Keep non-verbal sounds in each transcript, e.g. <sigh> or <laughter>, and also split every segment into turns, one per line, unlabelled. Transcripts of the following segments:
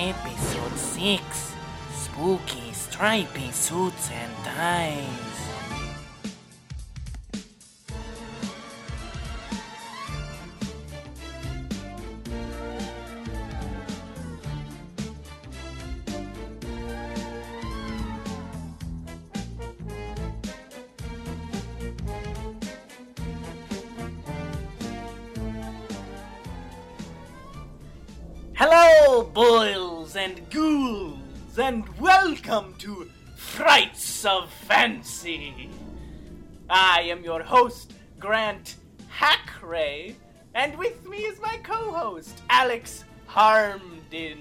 Episode 6 Spooky Stripy Suits and Ties. Am your host, Grant Hackray, and with me is my co host, Alex Harmden.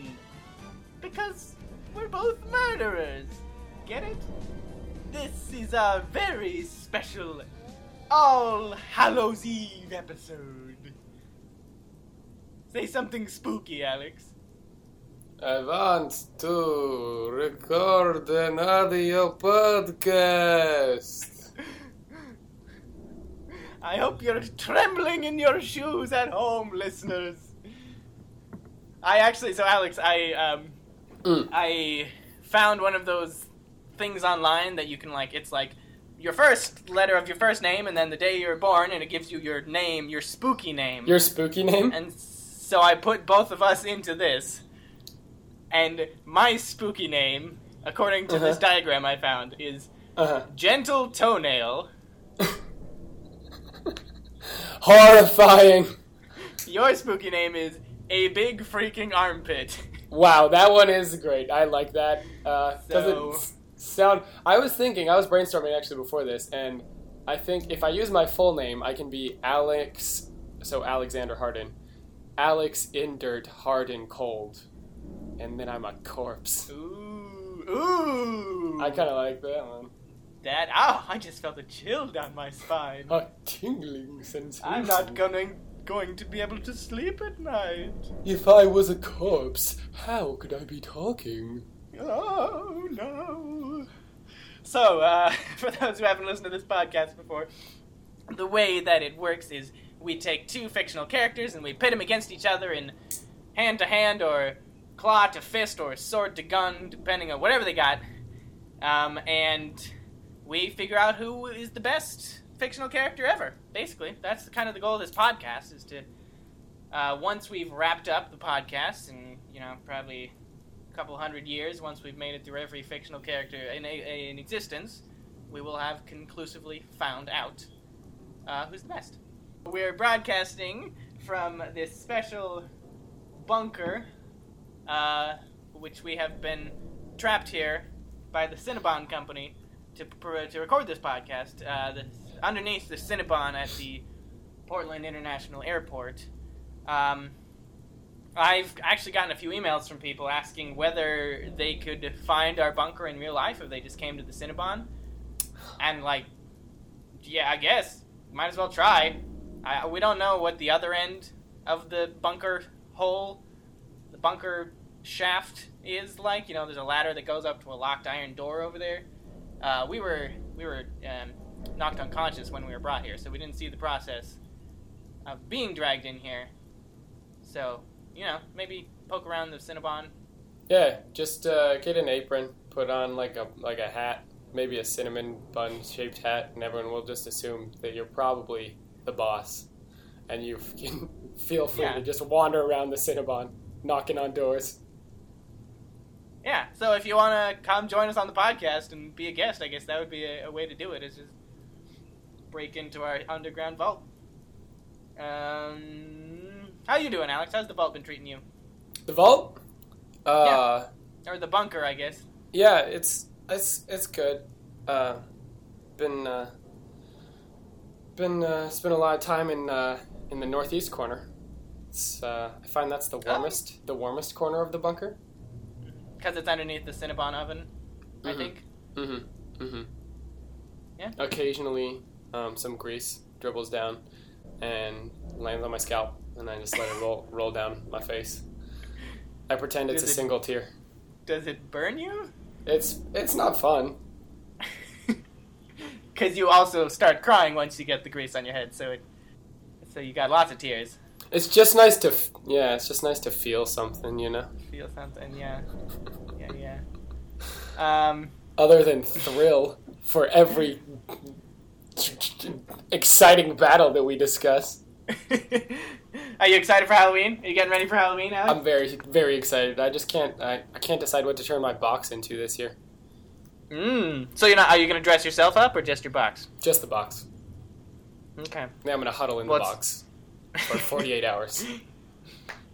Because we're both murderers. Get it? This is a very special All Hallows Eve episode. Say something spooky, Alex.
I want to record an audio podcast.
I hope you're trembling in your shoes at home, listeners. I actually, so Alex, I um,
Mm.
I found one of those things online that you can like. It's like your first letter of your first name, and then the day you were born, and it gives you your name, your spooky name.
Your spooky name?
and so I put both of us into this, and my spooky name, according to this
Uh-huh.
diagram I found, is
Uh-huh.
Gentle Toenail. <laughs>
Horrifying.
Your spooky name is A Big Freaking Armpit.
Wow, that one is great. I like that. Uh,
So-
Doesn't s- sound. I was thinking. I was brainstorming actually before this, and I think if I use my full name, I can be Alex. So Alexander Harden, Alex in dirt, hard and cold, and then I'm a corpse.
Ooh, ooh.
I kind of like that one.
That. Oh, I just felt a chill down my spine.
A tingling sensation.
I'm not going going to be able to sleep at night.
If I was a corpse, how could I be talking?
Oh no. So, uh, <laughs> for those who haven't listened to this podcast before, the way that it works is we take two fictional characters and we pit them against each other in hand to hand or claw to fist or sword to gun, depending on whatever they got. Um, and we figure out who is the best fictional character ever. Basically, that's the, kind of the goal of this podcast is to uh, once we've wrapped up the podcast and you know probably a couple hundred years once we've made it through every fictional character in, in existence we will have conclusively found out uh, who's the best we're broadcasting from this special bunker uh, which we have been trapped here by the cinnabon company to, to record this podcast uh, the, underneath the cinnabon at the portland international airport um, I've actually gotten a few emails from people asking whether they could find our bunker in real life if they just came to the Cinnabon. And, like, yeah, I guess. Might as well try. I, we don't know what the other end of the bunker hole, the bunker shaft is like. You know, there's a ladder that goes up to a locked iron door over there. Uh, we were we were um, knocked unconscious when we were brought here, so we didn't see the process of being dragged in here. So, you know, maybe poke around the Cinnabon.
Yeah, just uh, get an apron, put on like a like a hat, maybe a cinnamon bun shaped hat, and everyone will just assume that you're probably the boss, and you <laughs> can feel free
Yeah.
to just wander around the Cinnabon, knocking on doors.
Yeah, so if you want to come join us on the podcast and be a guest, I guess that would be a, a way to do it, is just break into our underground vault. Um, how you doing, Alex? How's the vault been treating you?
The vault, uh,
Or the bunker, I guess.
yeah, it's it's it's good. Uh, been uh, been uh, spent a lot of time in uh, in the northeast corner. It's uh, I find that's the
Oh.
warmest the warmest corner of the bunker.
Because it's underneath the Cinnabon oven, I
Mhm.
think.
Mm-hmm. Mm-hmm.
Yeah.
Occasionally, um, some grease dribbles down and lands on my scalp, and I just let it roll <laughs> roll down my face. I pretend it's
Does
a
it-
single tear.
Does it burn you?
It's it's not fun. <laughs>
Because you also start crying once you get the grease on your head, so it, so you got lots of tears.
It's just nice to, f- yeah, it's just nice to feel something, you know?
Feel something, yeah. <laughs> Um,
Other than thrill for every exciting battle that we discuss. <laughs>
are you excited for Halloween? Are you getting ready for Halloween, Alex?
I'm very, very excited. I just can't, I, I can't decide what to turn my box into this year.
Mm. So you're not? Are you going to dress yourself up or just your box?
Just the box.
Okay.
Then I'm gonna huddle in
Well,
the box for 48 hours. <laughs>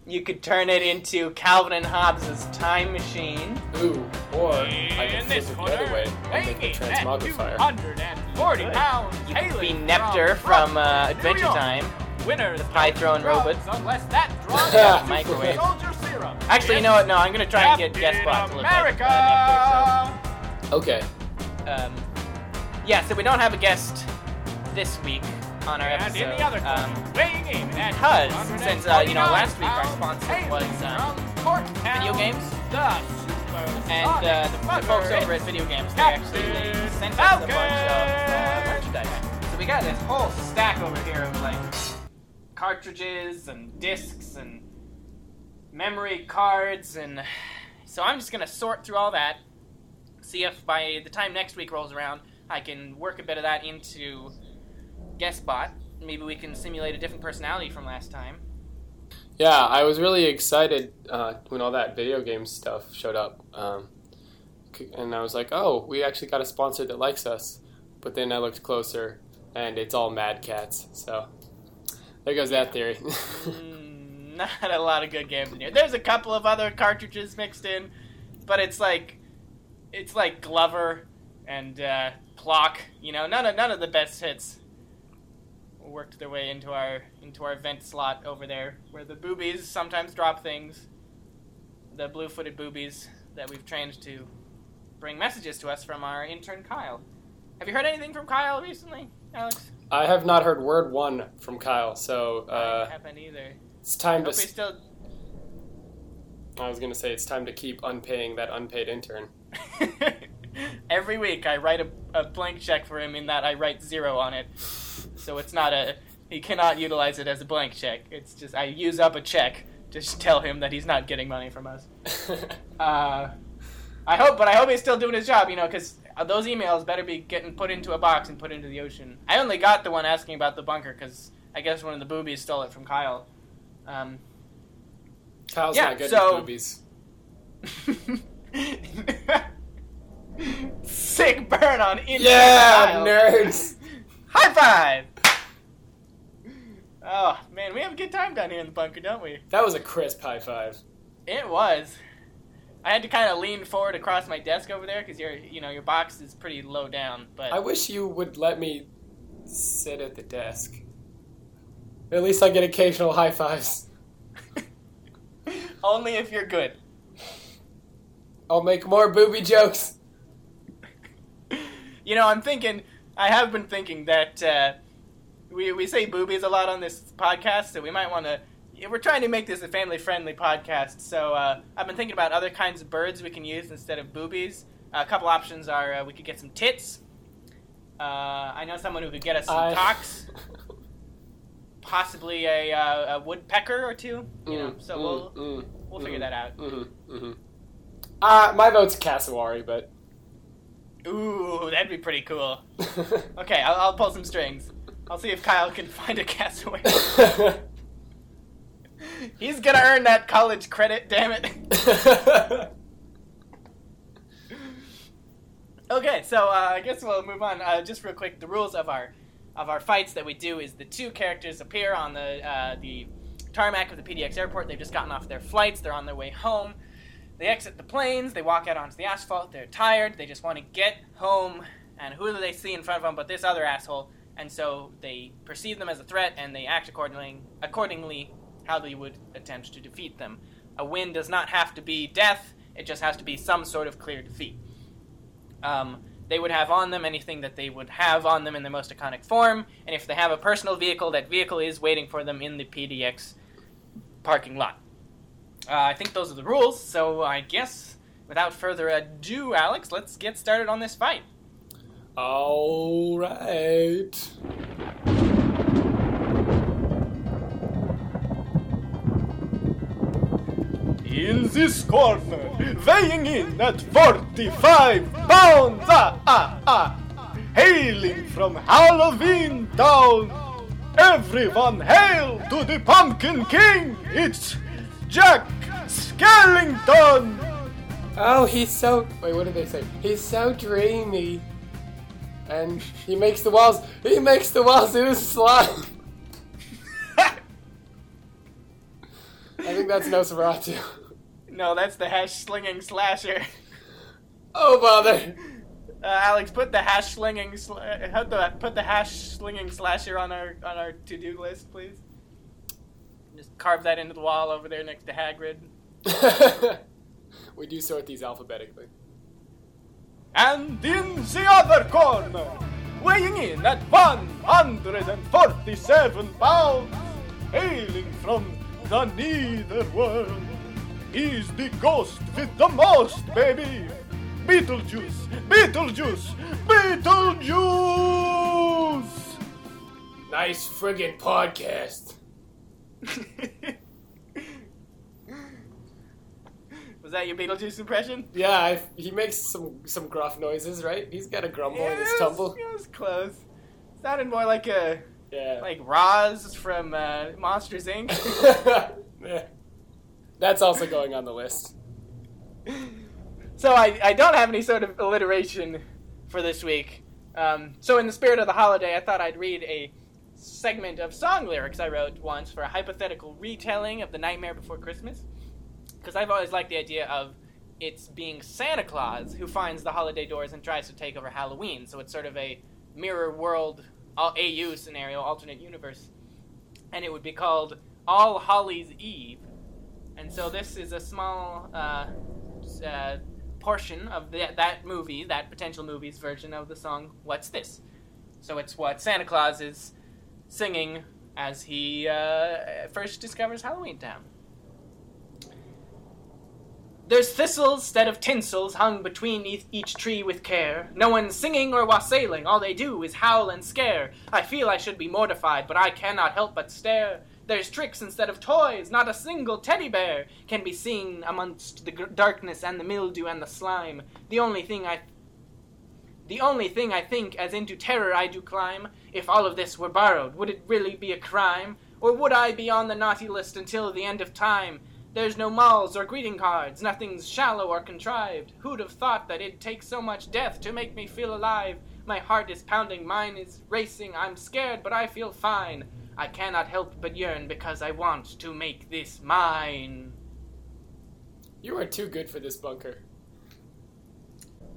You could turn it into Calvin and Hobbes's time machine.
Ooh, or I can
In
flip
this
it the other way and make a transmogrifier.
240 pounds,
You could be NEPTR from uh, Adventure
York.
Time.
Winners
the pie
don't
throwing robot.
Unless that <laughs> drug
Yeah,
microwave. Actually, you know what? No, I'm going to try and get guest
Captain
to look like
America.
uh, Neptune,
Okay.
um, yeah, so we don't have a guest this week on our
and
episode.
in the other
um,
weighing in
because since, uh, you know, last week our sponsor was, um, video games. And uh, the, the folks over at Video Games, they actually they sent us a bunch of uh, merchandise. So we got this whole stack over here of like cartridges and discs and memory cards, and so I'm just gonna sort through all that, see if by the time next week rolls around, I can work a bit of that into GuestBot. Maybe we can simulate a different personality from last time.
Yeah, I was really excited uh, when all that video game stuff showed up. Um, and I was like, oh, we actually got a sponsor that likes us. But then I looked closer, and it's all Mad Catz. So there goes that theory. <laughs>
Mm, not a lot of good games in here. There's a couple of other cartridges mixed in, but it's like it's like Glover and uh, Clock. You know, none of none of the best hits worked their way into our into our vent slot over there, where the boobies sometimes drop things. The blue-footed boobies that we've trained to bring messages to us from our intern Kyle. Have you heard anything from Kyle recently, Alex?
I have not heard word one from Kyle, so
I
uh,
haven't either.
it's
I
time to.
hope
s-
still
I was gonna say it's time to keep unpaying that unpaid intern. <laughs>
Every week I write a, a blank check for him in that I write zero on it. So it's not a he cannot utilize it as a blank check. It's just I use up a check to tell him that he's not getting money from us. <laughs> Uh, I hope, but I hope he's still doing his job, you know, because those emails better be getting put into a box and put into the ocean. I only got the one asking about the bunker because I guess one of the boobies stole it from Kyle. Um,
Kyle's
Yeah,
not good
so-
with boobies. <laughs>
Sick burn on intern
Yeah,
Kyle.
nerds. <laughs>
High five! Oh man, we have a good time down here in the bunker, don't we?
That was a crisp high five.
It was. I had to kind of lean forward across my desk over there because your, you know, your box is pretty low down. But
I wish you would let me sit at the desk. At least I get occasional high fives. <laughs>
only if you're good.
I'll make more booby jokes. <laughs>
You know, I'm thinking. I have been thinking that uh, we we say boobies a lot on this podcast, so we might want to. We're trying to make this a family-friendly podcast, so uh, I've been thinking about other kinds of birds we can use instead of boobies. a couple options are uh, we could get some tits. Uh, I know someone who could get us some
I- <laughs>
cocks, possibly a, uh, a woodpecker or two. You know,
Mm,
so
mm,
we'll
mm,
we'll figure
mm,
that out.
Mm-hmm, mm-hmm. Uh, my vote's Cassowary, but.
Ooh, that'd be pretty cool. <laughs> Okay, I'll, I'll pull some strings. I'll see if Kyle can find a castaway. <laughs> He's gonna earn that college credit, damn it. <laughs> okay, so uh, I guess we'll move on. Uh, just real quick, the rules of our of our fights that we do is the two characters appear on the uh, the tarmac of the PDX airport. They've just gotten off their flights. They're on their way home. They exit the planes. They walk out onto the asphalt. They're tired. They just want to get home. And who do they see in front of them but this other asshole? And so they perceive them as a threat and they act accordingly. Accordingly, how they would attempt to defeat them. A win does not have to be death. It just has to be some sort of clear defeat. Um, they would have on them anything that they would have on them in their most iconic form, and if they have a personal vehicle, that vehicle is waiting for them in the PDX parking lot. Uh, I think those are the rules, so I guess without further ado, Alex, let's get started on this fight.
All right.
In this corner, weighing in at 45 pounds, ah, ah, ah, hailing from Halloween Town. Everyone hail to the Pumpkin King! It's Jack Skellington!
Oh, he's so. Wait, what did they say? He's so dreamy. And he makes the walls. He makes the walls ooze slime. I think that's Nosferatu.
No, that's the hash slinging slasher.
Oh, bother.
Uh, Alex, put the hash slinging sl- uh, the put the hash slinging slasher on our on our to do list, please. Just carve that into the wall over there next to Hagrid. <laughs>
we do sort these alphabetically.
And in the other corner, weighing in at 147 pounds, hailing from the netherworld, is the ghost with the most, baby! Beetlejuice! Beetlejuice! Beetlejuice!
Nice friggin' podcast. <laughs>
Was that your Beetlejuice impression?
Yeah, I, he makes some some gruff noises, right? He's got a grumble in his
it was,
tumble.
it was close. Sounded more like a
Yeah.
like Roz from uh, Monsters Inc. <laughs>
Yeah. That's also going on the list.
So I, I don't have any sort of alliteration for this week. Um, so in the spirit of the holiday, I thought I'd read a segment of song lyrics I wrote once for a hypothetical retelling of The Nightmare Before Christmas. Because I've always liked the idea of it's being Santa Claus who finds the holiday doors and tries to take over Halloween. So it's sort of a mirror world AU scenario, alternate universe. And it would be called All Holly's Eve. And so this is a small uh, uh, portion of the, that movie, that potential movie's version of the song "What's This." So it's what Santa Claus is singing as he uh, first discovers Halloween Town. There's thistles instead of tinsels hung between each, tree with care. No one's singing or wassailing, all they do is howl and scare. I feel I should be mortified, but I cannot help but stare. There's tricks instead of toys, not a single teddy bear can be seen amongst the gr- darkness and the mildew and the slime. The only thing I the only thing I think as into terror I do climb, if all of this were borrowed, would it really be a crime? Or would I be on the naughty list until the end of time? There's no malls or greeting cards, nothing's shallow or contrived. Who'd have thought that it'd take so much death to make me feel alive? My heart is pounding, mine is racing, I'm scared, but I feel fine. I cannot help but yearn because I want to make this mine.
You are too good for this bunker.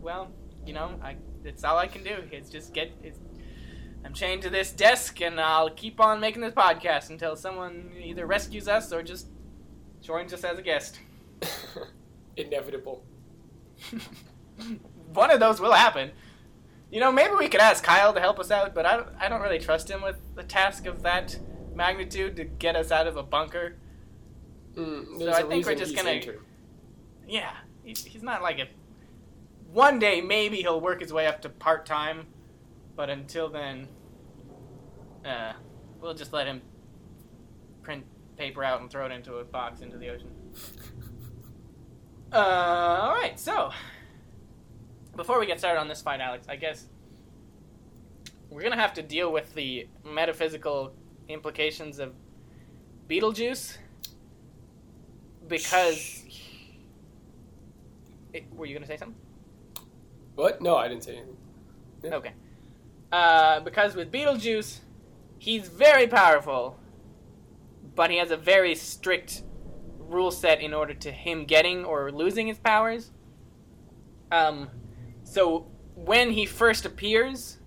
Well, you know, I it's all I can do. It's just get it's I'm chained to this desk and I'll keep on making this podcast until someone either rescues us or just joins us as a guest. <laughs>
Inevitable. <laughs>
One of those will happen. You know, maybe we could ask Kyle to help us out, but I don't, I don't really trust him with the task of that magnitude to get us out of a bunker.
Mm,
So I think we're just gonna-
entered.
Yeah, he's, he's not like a. One day, maybe he'll work his way up to part time, but until then, uh, we'll just let him paper out and throw it into a box into the ocean. Uh, all right, so before we get started on this fight, Alex, I guess we're gonna have to deal with the metaphysical implications of Beetlejuice because. It, were you gonna say something?
What? No, I didn't say anything.
Okay. Uh, because with Beetlejuice, he's very powerful, but he has a very strict rule set in order to him getting or losing his powers. Um, so when he first appears,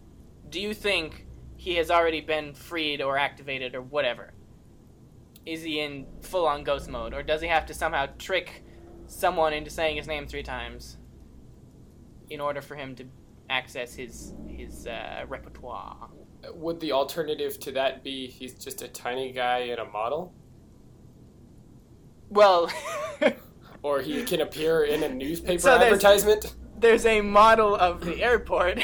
do you think he has already been freed or activated or whatever? Is he in full on ghost mode, or does he have to somehow trick someone into saying his name three times in order for him to access his his uh, repertoire.
Would the alternative to that be he's just a tiny guy in a model?
Well, <laughs>
Or he can appear in a <laughs> newspaper
So
advertisement?
there's a model of the airport.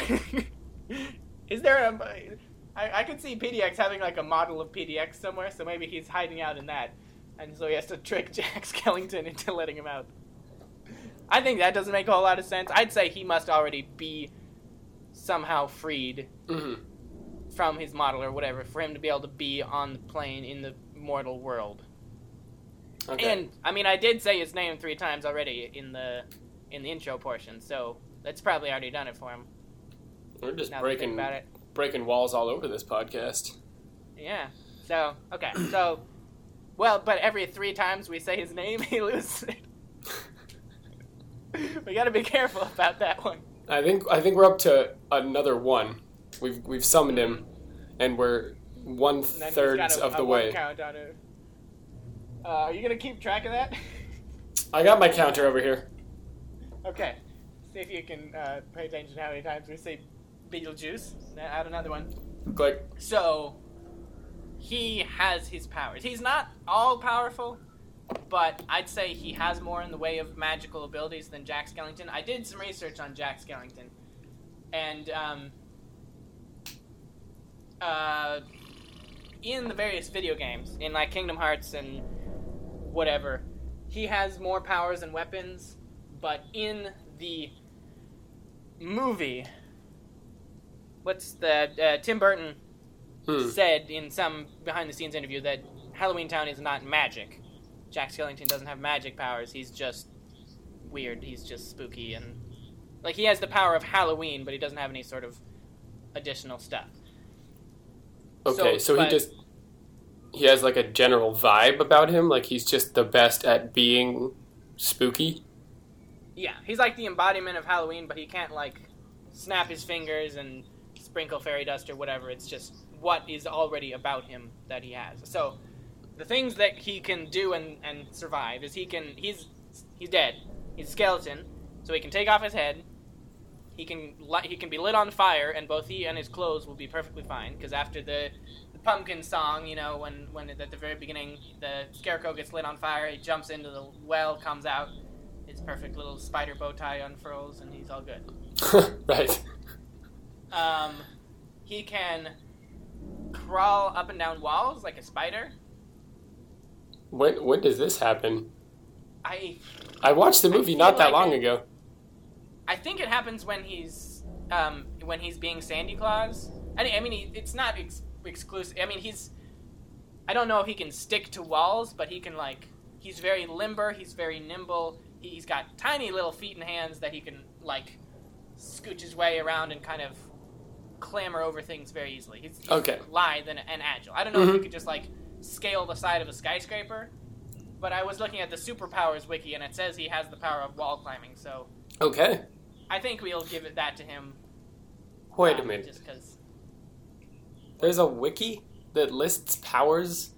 <laughs> Is there a? I, I could see PDX having like a model of PDX somewhere, so maybe he's hiding out in that. and so he has to trick Jack Skellington into letting him out. I think that doesn't make a whole lot of sense. I'd say he must already be somehow freed
hmm
from his model or whatever for him to be able to be on the plane in the mortal world.
Okay.
And I mean, I did say his name three times already in the in the intro portion, so that's probably already done it for him.
We're just
Now that I think
breaking
about it,
breaking walls all over this podcast.
yeah. So okay, <clears throat> so well, but every three times we say his name, <laughs> he loses it. <laughs> we got to be careful about that one.
I think I think we're up to another one. We've we've summoned him, and we're one
And
third
a-
of the way.
Uh, are you gonna keep track of that? <laughs>
I got my counter over here.
okay. See if you can uh, pay attention to how many times we say Beetlejuice. Now Add another one.
Click.
So he has his powers. He's not all powerful, but I'd say he has more in the way of magical abilities than Jack Skellington. I did some research on Jack Skellington, and um, uh, in the various video games, in like Kingdom Hearts and whatever, he has more powers and weapons. But in the movie, what's the uh, Tim Burton
Hmm.
said in some behind the scenes interview that Halloween Town is not magic. Jack Skellington doesn't have magic powers. He's just weird. He's just spooky and like he has the power of Halloween, but he doesn't have any sort of additional stuff.
Okay, so,
So,
he just he has like a general vibe about him, like he's just the best at being spooky.
Yeah, he's like the embodiment of Halloween, but he can't like snap his fingers and sprinkle fairy dust or whatever. It's just what is already about him that he has. So the things that he can do and, and survive is he can he's he's dead. He's a skeleton, so he can take off his head. He can li- he can be lit on fire, and both he and his clothes will be perfectly fine. Because after the, the pumpkin song, you know, when when at the very beginning the scarecrow gets lit on fire, he jumps into the well, comes out, his perfect little spider bow tie unfurls, and he's all good. <laughs>
right.
Um, he can crawl up and down walls like a spider.
When when does this happen?
I
I watched the movie not that
like
long
it-
ago.
I think it happens when he's um, when he's being Sandy Claus. I, I mean, he, it's not ex- exclusive. I mean, he's. I don't know if he can stick to walls, but he can like. He's very limber. He's very nimble. He's got tiny little feet and hands that he can like scooch his way around and kind of clamber over things very easily. He's, he's
Okay.
lithe and, and agile. I don't know if he
Mhm.
could just like scale the side of a skyscraper, but I was looking at the superpowers wiki and it says he has the power of wall climbing. So
Okay.
I think we'll give it that to him.
Wait a
um,
minute.
Just because.
There's a wiki that lists powers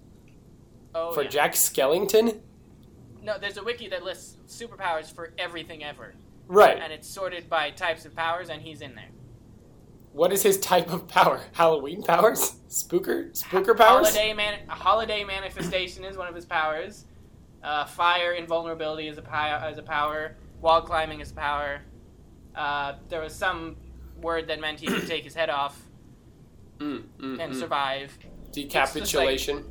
Oh,
for
yeah.
Jack Skellington?
No, there's a wiki that lists superpowers for everything ever,
Right.
and it's sorted by types of powers, and he's in there.
What is his type of power? <laughs> Halloween powers? Spooker? Spooker powers?
Holiday man, a holiday manifestation is one of his powers. Uh, fire invulnerability is a power. Is a power. Wall climbing is a power. Uh, there was some word that meant he could take his head off <clears throat>
Mm, mm,
and
mm.
survive.
Decapitulation.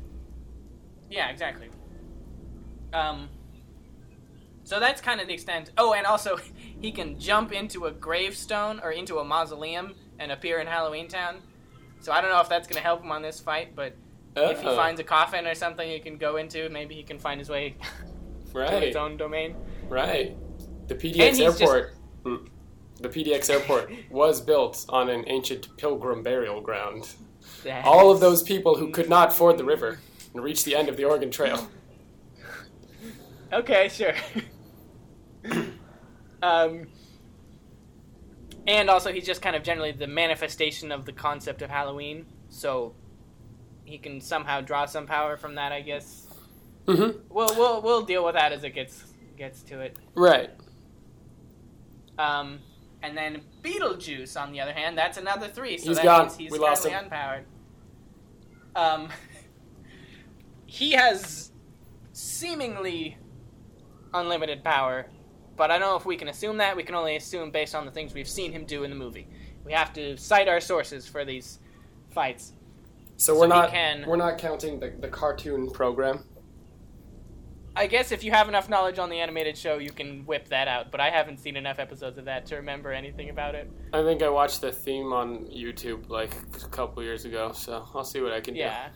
Yeah, exactly. Um, so that's kind of the extent. Oh, and also <laughs> he can jump into a gravestone or into a mausoleum and appear in Halloween Town. So I don't know if that's going to help him on this fight, but if he finds a coffin or something he can go into, maybe he can find his way <laughs> to his own domain.
right. The PDX
he's just-
airport. Mm. The PDX airport was built on an ancient pilgrim burial ground. All of those people who could not ford the river and reach the end of the Oregon Trail.
Okay, sure. um, and also, he's just kind of generally the manifestation of the concept of Halloween, so he can somehow draw some power from that, I guess.
Mm-hmm.
We'll we'll we'll deal with that as it gets gets to it.
Right.
Um, and then Beetlejuice, on the other hand, that's another three, so
He's
that
gone.
means he's
We lost him.
unpowered. Um, <laughs> he has seemingly unlimited power, but I don't know if we can assume that. We can only assume based on the things we've seen him do in the movie. We have to cite our sources for these fights.
So,
So
we're
we
not
can-
we're not counting the, the cartoon program.
I guess if you have enough knowledge on the animated show, you can whip that out. But I haven't seen enough episodes of that to remember anything about it.
I think I watched the theme on YouTube like a couple years ago, so I'll see what I can do.
Yeah.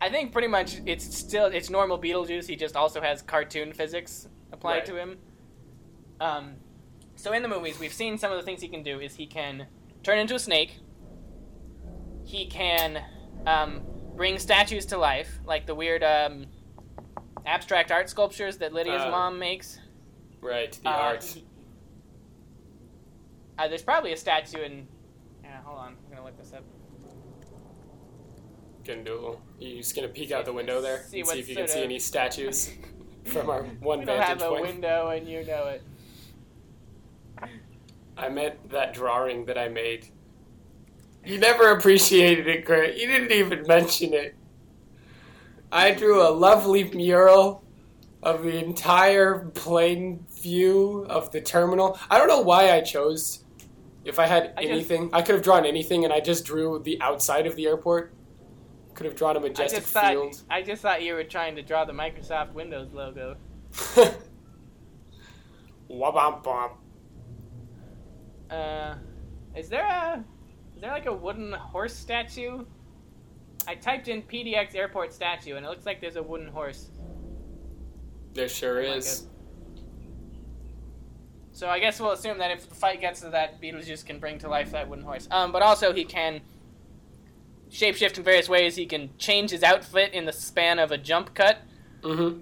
I think pretty much it's still it's normal Beetlejuice. He just also has cartoon physics applied
Right.
to him. Um, so in the movies, we've seen some of the things he can do. Is he can turn into a snake. He can um, bring statues to life, like the weird um, abstract art sculptures that Lydia's
Uh,
mom makes.
Right, the
Uh,
art.
uh, there's probably a statue in. Yeah, hold on. I'm gonna look this up.
Gonna do. You just gonna peek out the window there
See
and see if you can see
of-
any statues <laughs> from our one
we
vantage
have a
point.
window, and you know it.
I meant that drawing that I made. You never appreciated it, Grant. You didn't even mention it. I drew a lovely mural of the entire plain view of the terminal. I don't know why I chose. If I had
I
anything, I could have drawn anything, and I just drew the outside of the airport. Could have drawn a majestic
just thought
field.
I just thought you were trying to draw the Microsoft Windows logo. <laughs>
Wabam
Uh, is there a is there like a wooden horse statue? I typed in PDX airport statue, and it looks like there's a wooden horse.
There sure is.
So I guess we'll assume that if the fight gets to that, Beetlejuice can bring to life that wooden horse. Um, but also he can shapeshift in various ways. He can change his outfit in the span of a jump cut.
Mm-hmm.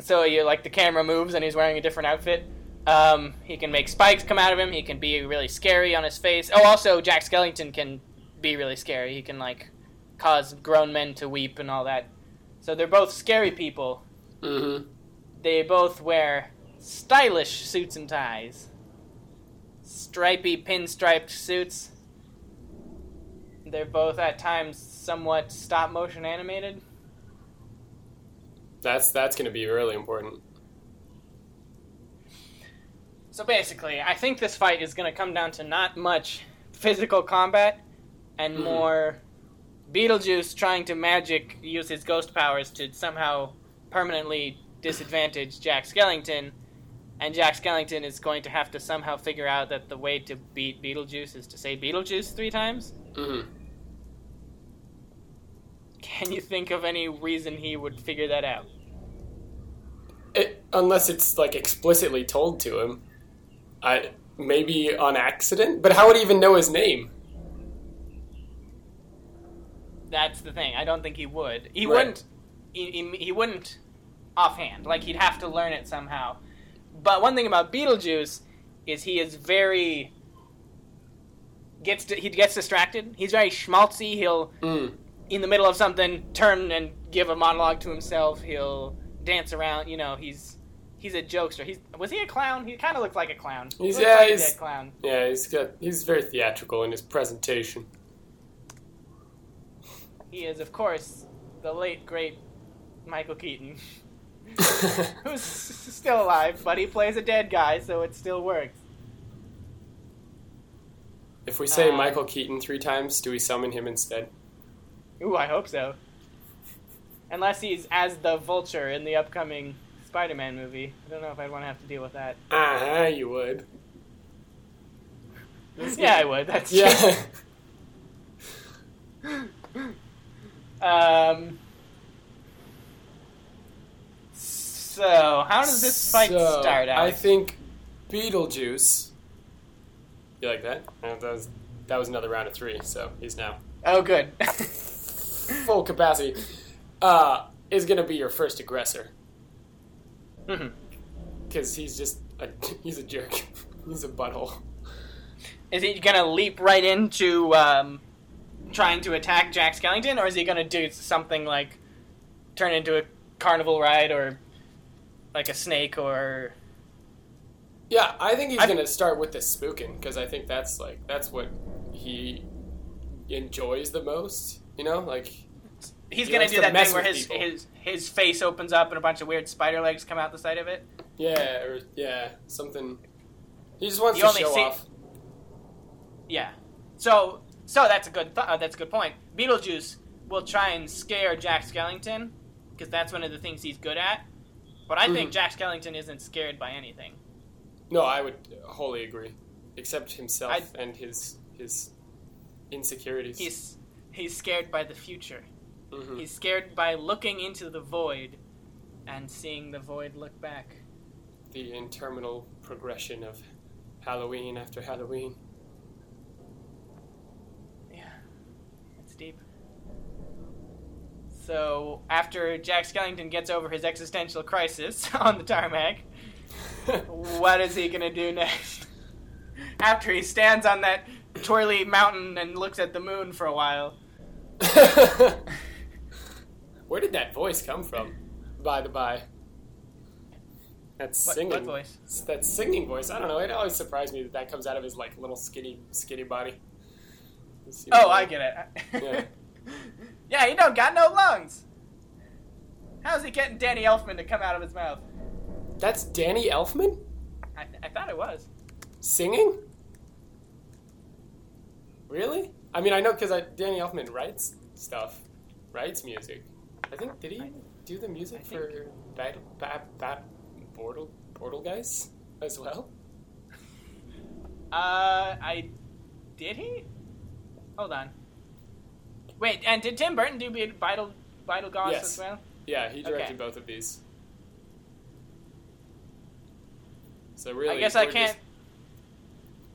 So you like the camera moves and he's wearing a different outfit. Um, he can make spikes come out of him. He can be really scary on his face. Oh, also Jack Skellington can be really scary. He can like cause grown men to weep and all that. So they're both scary people.
Mm-hmm.
They both wear stylish suits and ties. Stripy pinstriped suits. They're both at times somewhat stop motion animated.
That's that's gonna be really important.
So basically, I think this fight is going to come down to not much physical combat and
Mhm.
more Beetlejuice trying to magic use his ghost powers to somehow permanently disadvantage Jack Skellington. And Jack Skellington is going to have to somehow figure out that the way to beat Beetlejuice is to say Beetlejuice three times.
Mm-hmm.
Can you think of any reason he would figure that out?
It, unless it's like explicitly told to him, I maybe on accident. But how would he even know his name?
That's the thing. I don't think he would. He
Right.
wouldn't. He, he, he wouldn't offhand. Like he'd have to learn it somehow. But one thing about Beetlejuice is he is very gets he gets distracted. He's very schmaltzy. He'll
Mm.
in the middle of something turn and give a monologue to himself. He'll dance around. You know, he's he's a jokester. He's was he a clown? He kind of looked like a clown.
He's-
looked
yeah,
like
he's-
a clown.
Yeah, he's got he's very theatrical in his presentation.
He is, of course, the late great Michael Keaton. <laughs> who's still alive, but he plays a dead guy, so it still works.
if we say
Um,
Michael Keaton three times, do we summon him instead?
Ooh, I hope so. Unless he's as the Vulture in the upcoming Spider-Man movie. I don't know if I'd want to have to deal with that.
Ah, uh you would.
Yeah, I would. That's
Yeah. <laughs>
Um. So, how does this fight
So,
start out?
I think Beetlejuice. You like that? Uh, that was that was another round of three, so he's now
Oh, good. <laughs>
full capacity. Uh, is gonna be your first aggressor
Mm-hmm.
because he's just a, <laughs> he's a jerk. <laughs> he's a butthole.
Is he gonna leap right into um, trying to attack Jack Skellington, or is he gonna do something like turn into a carnival ride, or like a snake, or
Yeah, I think he's gonna start with the spooking because I think that's like that's what he enjoys the most. You know, like
he's
He
gonna do that thing where his
people.
his his face opens up and a bunch of weird spider legs come out the side of it.
yeah, or yeah, something. He just wants
You
to show
see-
off.
Yeah. So so that's a good th- uh, that's a good point. Beetlejuice will try and scare Jack Skellington because that's one of the things he's good at. But I think
Mhm.
Jack Skellington isn't scared by anything.
No, I would wholly agree. Except himself
I'd-
and his his insecurities.
He's he's scared by the future.
Mhm.
He's scared by looking into the void and seeing the void look back.
the interminable progression of Halloween after Halloween.
Yeah, it's deep. So after Jack Skellington gets over his existential crisis <laughs> on the tarmac, <laughs> what is he gonna do next? After he stands on that twirly mountain and looks at the moon for a while. <laughs>
Where did that voice come from? By the by. That singing
what voice?
It's that singing voice. I don't know. It always surprised me that that comes out of his like little skinny skinny body.
Oh, I get it.
Yeah. <laughs>
yeah, he don't got no lungs. How's he getting Danny Elfman to come out of his mouth?
That's Danny Elfman
I, I thought it was.
singing. Really? I mean, I know because Danny Elfman writes stuff, writes music. I think did he
I-
do the music
I think-
for Bad Bad Bad Bortle Bortle Guys as well? <laughs>
Uh, I did he? Hold on. Wait, and did Tim Burton do Vital Vital Gods
Yes.
as well?
Yeah, he directed
Okay.
both of these. So really,
I guess I can't.
Just,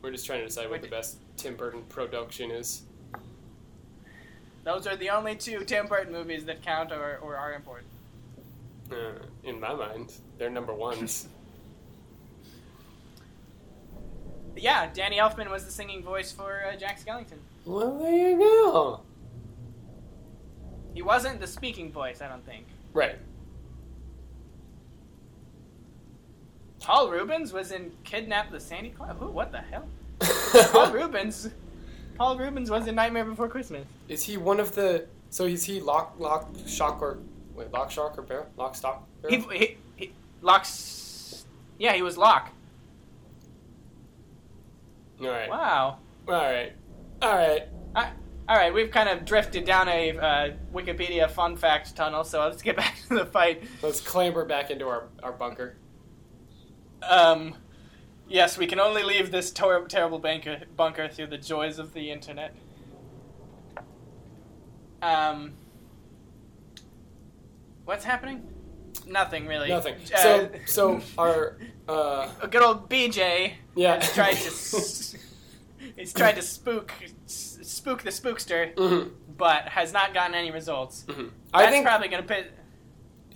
we're just trying to decide what the best Tim Burton production is.
Those are the only two Tim Burton movies that count or, or are important.
Uh, in my mind, they're number ones. <laughs> <laughs>
Yeah, Danny Elfman was the singing voice for uh, Jack Skellington.
Well, there you go.
He wasn't the speaking voice, I don't think.
Right.
Paul Reubens was in Kidnap the Sandy Claus. Who? What the hell? <laughs> Paul Reubens. Paul Reubens was in Nightmare Before Christmas.
is he one of the? So is he lock lock shock or wait lock shock or bear lock stock?
He, he, he Locke's. Yeah, he was lock.
All right.
Wow.
All right. All right.
All right, we've kind of drifted down a uh, Wikipedia fun fact tunnel, so let's get <laughs> back to the fight.
Let's clamber back into our, our bunker.
Um, yes, we can only leave this tor- terrible bunker, bunker through the joys of the internet. Um, what's happening? Nothing really.
Nothing.
Uh,
So so our uh
a <laughs> good old BJ
yeah.
has tried to <laughs> he's trying to spook s- spook the spookster,
Mhm,
but has not gotten any results.
mhm.
That's
I think
probably gonna pit.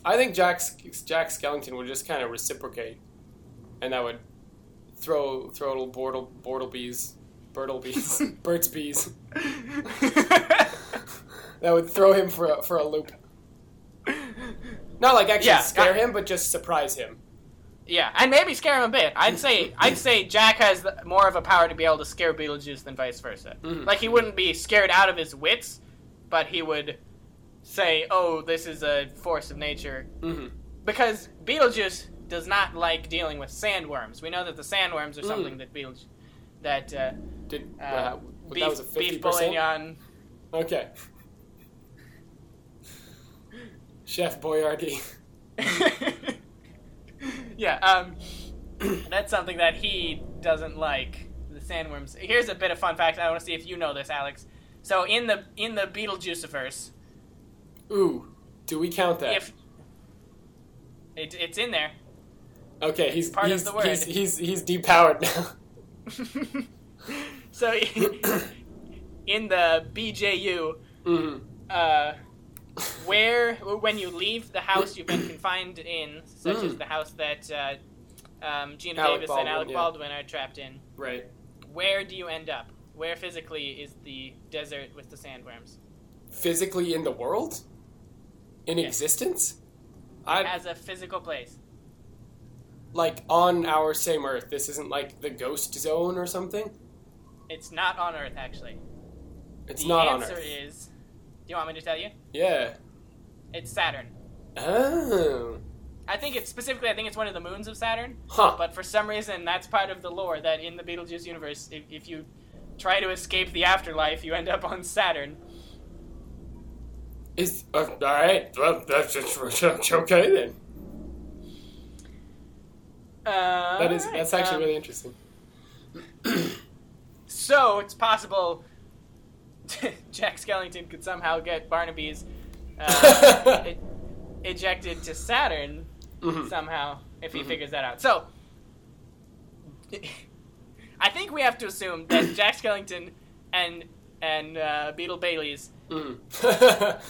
I think Jack Jack Skellington would just kind of reciprocate, and that would throw throw little Bortle Bortlebees, Bertlebees, Burt's bees. <laughs> <laughs> That would throw him for a, for a loop. Not like actually
Yeah,
scare
I-
him, but just surprise him.
Yeah, and maybe scare him a bit. I'd say I'd say Jack has the, more of a power to be able to scare Beetlejuice than vice versa.
Mhm.
Like he wouldn't be scared out of his wits, but he would say, "Oh, this is a force of nature,"
hmm
because Beetlejuice does not like dealing with sandworms. We know that the sandworms are
Mm.
something that Beetlejuice that uh,
Did
uh,
uh,
beef,
that was a fifty
beef bourguignon.
Okay. Chef Boyardee. <laughs> <laughs>
yeah, um, <clears throat> that's something that he doesn't like. The sandworms. Here's a bit of fun fact. I want to see if you know this, Alex. So in the in the Beetlejuiceverse,
Ooh, do we count that?
if it, it's in there.
okay, he's
part of the word.
he's he's he's depowered now. <laughs> <laughs>
so <coughs> in the BJU,
hmm
uh, where when you leave the house you've been confined in, such as
Mm.
the house that uh, um, Geena
Alec
Davis
Baldwin,
and Alec
yeah.
Baldwin are trapped in,
Right.
where do you end up? Where physically is the desert with the sandworms?
Physically in the world? In
Yeah.
existence? I
As a physical place.
like on our same Earth. This isn't like the ghost zone or something.
It's not on Earth, actually.
It's
the
not on
answer is. Do you want me to tell you?
Yeah.
It's Saturn.
Oh.
I think it's specifically. I think it's one of the moons of Saturn.
Huh.
But for some reason, that's part of the lore that in the Beetlejuice universe, if, if you try to escape the afterlife, you end up on Saturn.
Is uh, all right. Well, that's just okay then.
Uh,
That is
alright,
that's actually
um,
really interesting. <clears throat>
So it's possible <laughs> Jack Skellington could somehow get Barnaby's uh, <laughs> e- ejected to Saturn
Mhm.
somehow if he
Mhm.
figures that out. So <laughs> I think we have to assume that <coughs> Jack Skellington and and uh, Beetle Bailey's
that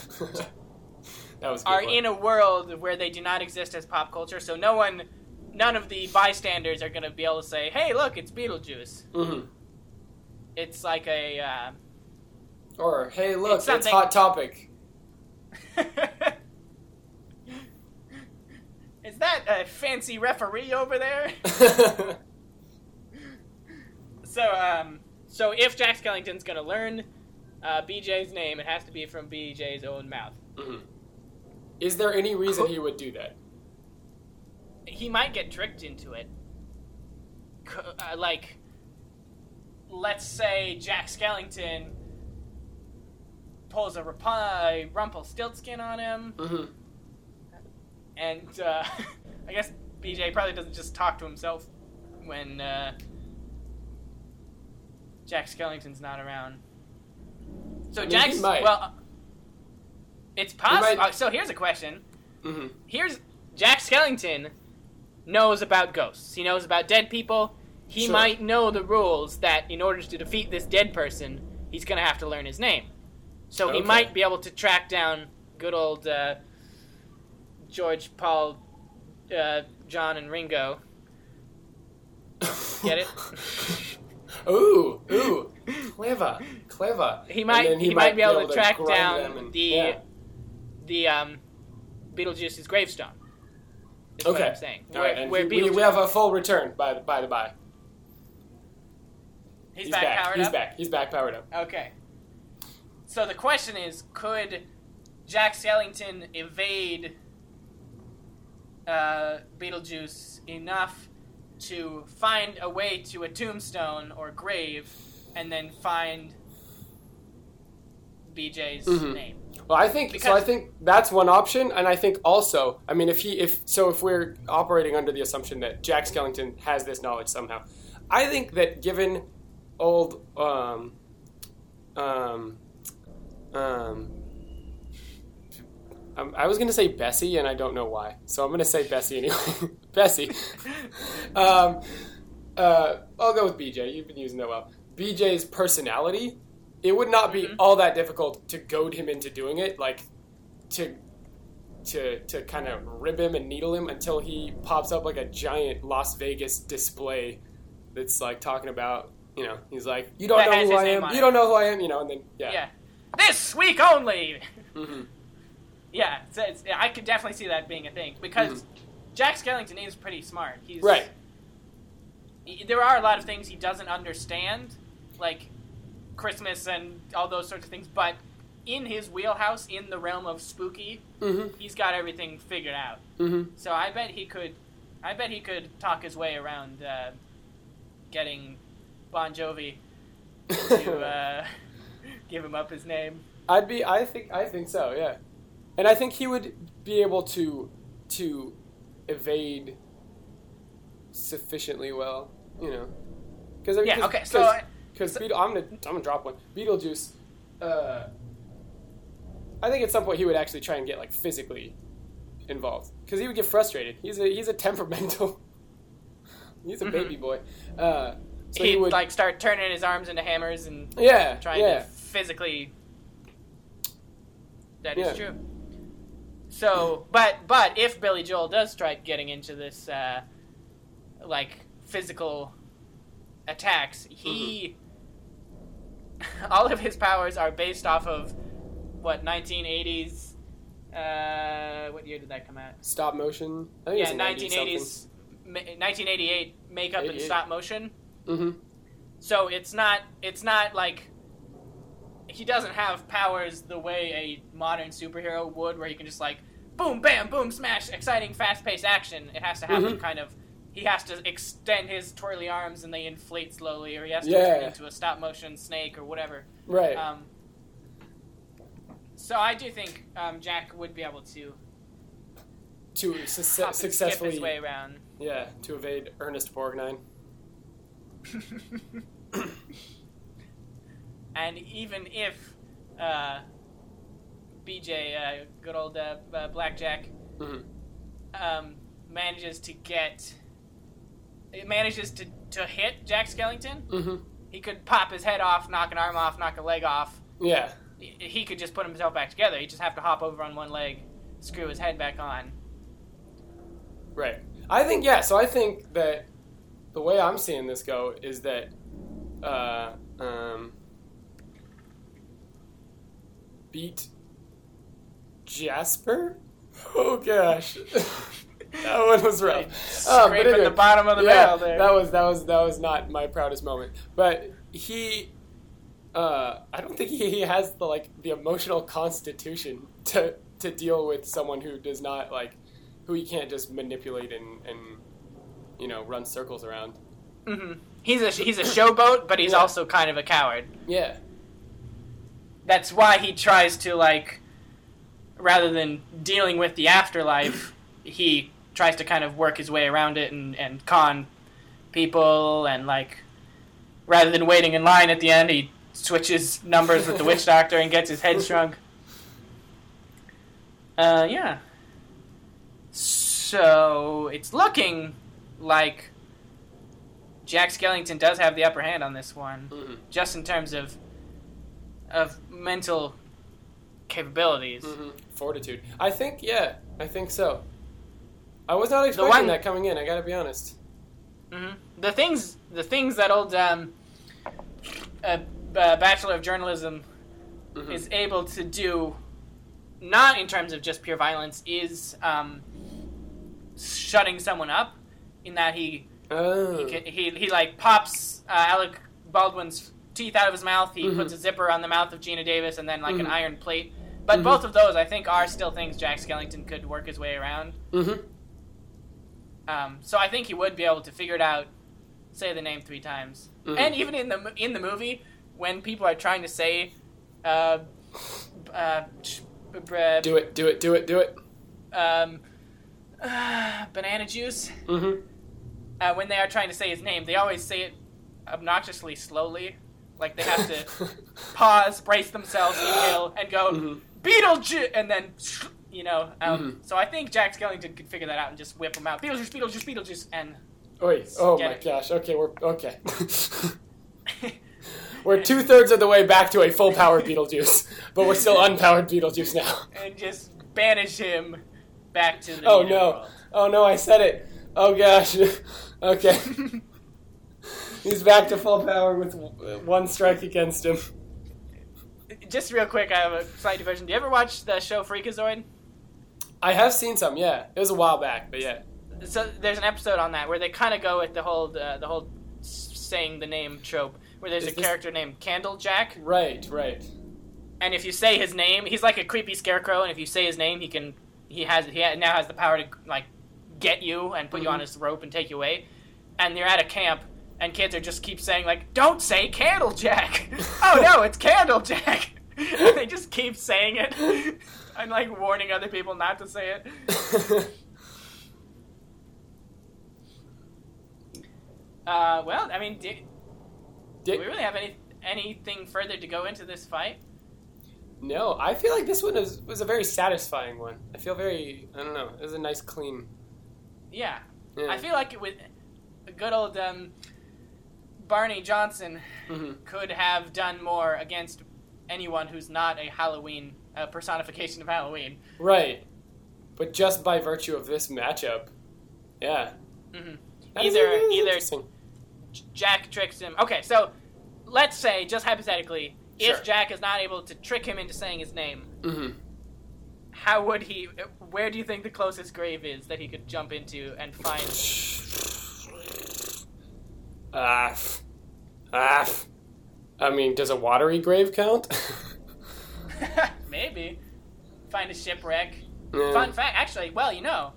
was
are
one.
in a world where they do not exist as pop culture. So no one, none of the bystanders are going to be able to say, "Hey, look, it's Beetlejuice."
Mhm.
It's like a. Uh,
Or hey, look,
It's
it's, hot topic. <laughs>
Is that a fancy referee over there? <laughs> so, um, so if Jack Skellington's gonna learn uh, BJ's name, it has to be from BJ's own mouth.
Mhm. Is there any reason he would do that?
He might get tricked into it. Uh, like, let's say Jack Skellington pulls a Rap- Rumpelstiltskin on him,
Mhm.
and uh, <laughs> I guess BJ probably doesn't just talk to himself when uh, Jack Skellington's not around. So
I mean,
Jack's well, uh, it's possible.
might-
Uh, so here's a question:
Mhm.
Here's Jack Skellington knows about ghosts. He knows about dead people. He
Sure.
might know the rules that in order to defeat this dead person, he's gonna have to learn his name. So he might be able to track down good old uh, George, Paul, uh, John, and Ringo. Get it? <laughs>
ooh, ooh, clever, clever.
He might
then
he, might, be able, to track down
and-
the
yeah.
the um, Beetlejuice's gravestone.
Okay.
I'm saying.
All right,
where
he- we, we have a full return by the by the by.
he's, back, powered
He's
up.
back. He's back powered up.
Okay. So the question is, could Jack Skellington evade uh, Beetlejuice enough to find a way to a tombstone or grave, and then find BJ's
Mhm.
name?
Well, I think so. I think that's one option, and I think also, I mean, if he, if so, if we're operating under the assumption that Jack Skellington has this knowledge somehow, I think that given old, um, um, um, I was going to say Bessie, and I don't know why, so I'm going to say Bessie anyway. <laughs> Bessie. <laughs> um, uh, I'll go with BJ. You've been using that well. BJ's personality it would not be
Mhm.
all that difficult to goad him into doing it, like to to to kind of rib him and needle him until he pops up like a giant Las Vegas display that's like talking about, you know, he's like, you don't
That
know who I am, you don't know who I am, you know, and then yeah,
Yeah. This week only.
hmm
Yeah, so it's, I could definitely see that being a thing because Jack Skellington is pretty smart. He's
Mm-hmm. right,
he- there are a lot of things he doesn't understand, like Christmas and all those sorts of things. But in his wheelhouse, in the realm of spooky,
hmm
he's got everything figured out.
hmm
So I bet he could, I bet he could talk his way around uh, getting Bon Jovi to <laughs> uh, give him up his name.
I'd be. I think. I think so. Yeah, and I think he would be able to to evade sufficiently well. You know, because
Yeah. Okay. So
because
so-
Beetle, I'm gonna I'm gonna drop one. Beetlejuice. Uh, I think at some point he would actually try and get like physically involved because he would get frustrated. He's a he's a <laughs> temperamental. he's a
Mhm.
baby boy. Uh, so
he'd
he would
like start turning his arms into hammers and
yeah
trying
yeah.
to physically. That is
Yeah.
true. So, but but if Billy Joel does start getting into this, uh, like physical attacks, he <laughs> all of his powers are based off of what 1980s. Uh, what year did that come out?
Stop motion. I think
Yeah,
90 something.
1980s, ma- 1988 makeup and stop motion.
Mm-hmm.
So it's not it's not like he doesn't have powers the way a modern superhero would, where he can just like boom, bam, boom, smash, exciting, fast-paced action. It has to happen
Mhm.
kind of. He has to extend his twirly arms and they inflate slowly, or he has to
Yeah.
turn into a stop-motion snake or whatever.
Right.
Um, So I do think um, Jack would be able to
To <laughs>
skip
successfully,
his way around.
yeah, to evade Ernest Borgnine. <laughs> <coughs>
and even if uh, BJ, uh, good old uh, uh, Blackjack,
hmm
um, manages to get, it manages to, to hit Jack Skellington,
hmm
he could pop his head off, knock an arm off, knock a leg off.
Yeah.
He- He could just put himself back together. He'd just have to hop over on one leg, screw his head back on.
Right. I think yeah. So I think that the way I'm seeing this go is that uh, um, beat Jasper. Oh gosh, <laughs> that one was rough. Um, but
Scraping the bottom of the
yeah,
barrel there.
That was that was that was not my proudest moment. But he, uh, I don't think he, he has the like the emotional constitution to to deal with someone who does not like who he can't just manipulate and and you know run circles around.
hmm He's a he's a showboat, but he's
Yeah.
also kind of a coward.
Yeah.
That's why he tries to like, rather than dealing with the afterlife, he tries to kind of work his way around it and and con people and like, rather than waiting in line at the end, he switches numbers with the witch <laughs> doctor and gets his head shrunk. Uh, yeah. So it's looking like Jack Skellington does have the upper hand on this one,
Mhm.
just in terms of of mental capabilities.
hmm Fortitude. I think yeah. I think so. I was not expecting
one-
that coming in. I gotta be honest.
hmm The things, the things that old um, uh, uh, Bachelor of Journalism
Mhm.
is able to do, not in terms of just pure violence, is um, shutting someone up. In that he
Oh.
he, can, he, he like pops uh, Alec Baldwin's teeth out of his mouth. He
Mhm.
puts a zipper on the mouth of Geena Davis, and then like an
Mhm.
iron plate. But
Mhm.
both of those, I think, are still things Jack Skellington could work his way around.
Mhm.
Um, so I think he would be able to figure it out, say the name three times,
Mhm.
and even in the in the movie when people are trying to say, uh, uh, b-
Do it. Do it. Do it. Do it.
um, uh, banana juice.
Mm-hmm.
Uh, when they are trying to say his name, they always say it obnoxiously slowly, like they have to pause, brace themselves, inhale, and go
Mhm.
Beetlejuice, and then you know. Um,
Mhm.
So I think Jack Skellington could figure that out and just whip him out. Beetlejuice, Beetlejuice, Beetlejuice, and
Wait. Oh my
it.
gosh. Okay. We're okay. <laughs> we're two thirds of the way back to a full powered Beetlejuice, but we're still unpowered Beetlejuice now.
and just banish him back to the
Oh no! Oh no! I said it. Oh gosh. <laughs> okay. <laughs> He's back to full power with one strike against him.
just real quick, I have a slight diversion. Do you ever watch the show Freakazoid?
I have seen some. Yeah, it was a while back, but yeah.
So there's an episode on that where they kind of go with the whole uh, the whole saying the name trope, where there's
Is
a
this-
character named Candlejack,
Right. Right.
and if you say his name, he's like a creepy scarecrow, and if you say his name, he can he has he now has the power to like get you and put you
Mhm.
on his rope and take you away. And you're at a camp, and kids are just keep saying like, "Don't say Candlejack." <laughs> oh no, it's Candlejack. and <laughs> they just keep saying it, <laughs> and like warning other people not to say it. Uh, well, I mean, do, do
Did-
we really have any anything further to go into this fight?
no, I feel like this one is, was a very satisfying one. I feel very. I don't know. It was a nice, clean.
Yeah,
Yeah.
I feel like with a good old um, Barney Johnson
hmm
could have done more against anyone who's not a Halloween uh, personification of Halloween.
Right. But just by virtue of this matchup, yeah.
hmm Either- either- Jack tricks him. Okay, so let's say, just hypothetically,
Sure.
if Jack is not able to trick him into saying his name,
Mhm.
how would he? Where do you think the closest grave is that he could jump into and find? <sighs> <laughs>
Ah. Ah. I mean, does a watery grave count? <laughs>
Maybe find a shipwreck. Fun fact, actually, well, you know,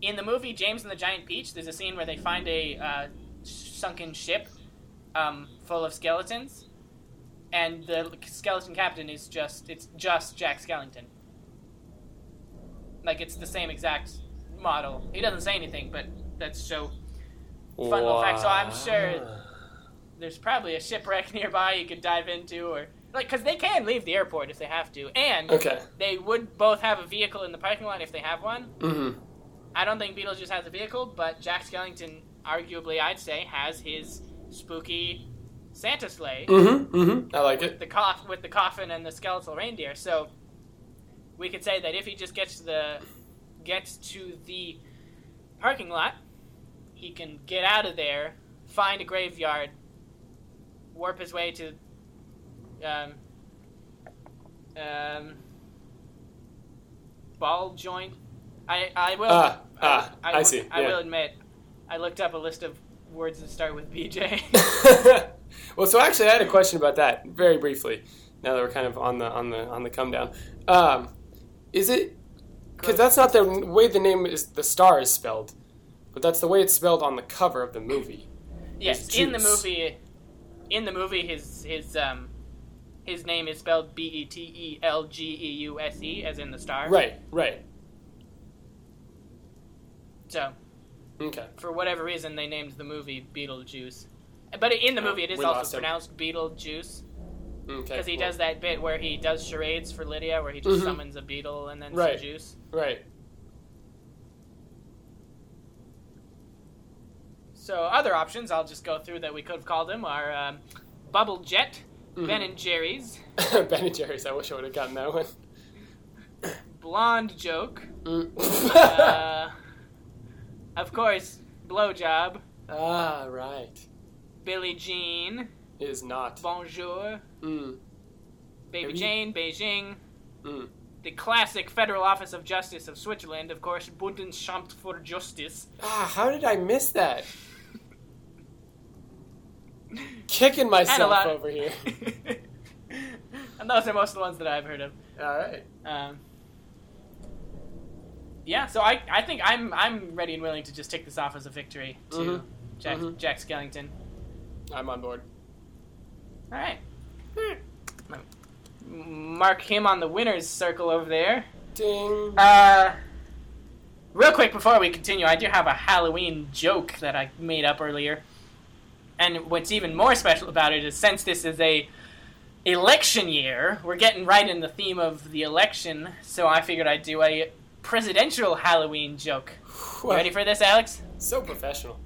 in the movie James and the Giant Peach, there's a scene where they find a uh, sunken ship um, full of skeletons, and the skeleton captain is just it's just Jack Skellington. Like it's the same exact model. He doesn't say anything, but that's so fun little fact. So I'm sure there's probably a shipwreck <laughs> nearby you could dive into, or like because they can leave the airport if they have to, and
Okay.
they would both have a vehicle in the parking lot if they have one.
Mm-hmm.
I don't think Beetlejuice has a vehicle, but Jack Skellington, arguably, I'd say, has his spooky Santa sleigh
Mm-hmm. Mm-hmm. I like it.
the coff with the coffin and the skeletal reindeer. So we could say that if he just gets to the gets to the parking lot, he can get out of there, find a graveyard, warp his way to um, um, ball joint. I I will.
Ah,
I,
ah, I
will-
see,
I
yeah.
will admit, I looked up a list of words that start with BJ. <laughs>
well, so actually, I had a question about that very briefly. Now that we're kind of on the on the on the come down, um, is it because that's not the way the name is the star is spelled, but that's the way it's spelled on the cover of the movie.
Yes, in the movie, in the movie, his his um, his name is spelled B E T E L G E U S E, as in the star.
Right, right.
So,
Okay.
for whatever reason, they named the movie Beetlejuice. But in the
Oh,
movie, it is
we
also
him.
pronounced Beetlejuice
Okay.
because he
well,
does that bit where he does charades for Lydia, where he just
Mhm.
summons a beetle and then
Right.
some juice.
Right.
So other options I'll just go through that we could have called him are um, Bubble Jet,
Mhm.
Ben and Jerry's, <laughs>
ben and Jerry's. I wish I would have gotten that one.
Blonde Joke,
Mm.
uh, of course, Blowjob,
ah, right.
Billie Jean,
It is not.
Bonjour,
Mm,
Baby
you-
Jane, Beijing,
mm.
the classic Federal Office of Justice of Switzerland, of course, Bundesamt for Justice.
Ah, how did I miss that? Kicking myself over here. <laughs>
and those are most of the ones that I've heard of.
All right.
Um, yeah, so I, I think I'm I'm ready and willing to just tick this off as a victory to
Mhm.
Jack
Mhm.
Jack Skellington.
I'm on board.
All right, mark him on the winners circle over there.
Ding.
Uh, real quick before we continue, I do have a Halloween joke that I made up earlier. And what's even more special about it is since this is a election year, we're getting right in the theme of the election, so I figured I'd do a presidential Halloween joke. You ready for this, Alex?
So professional.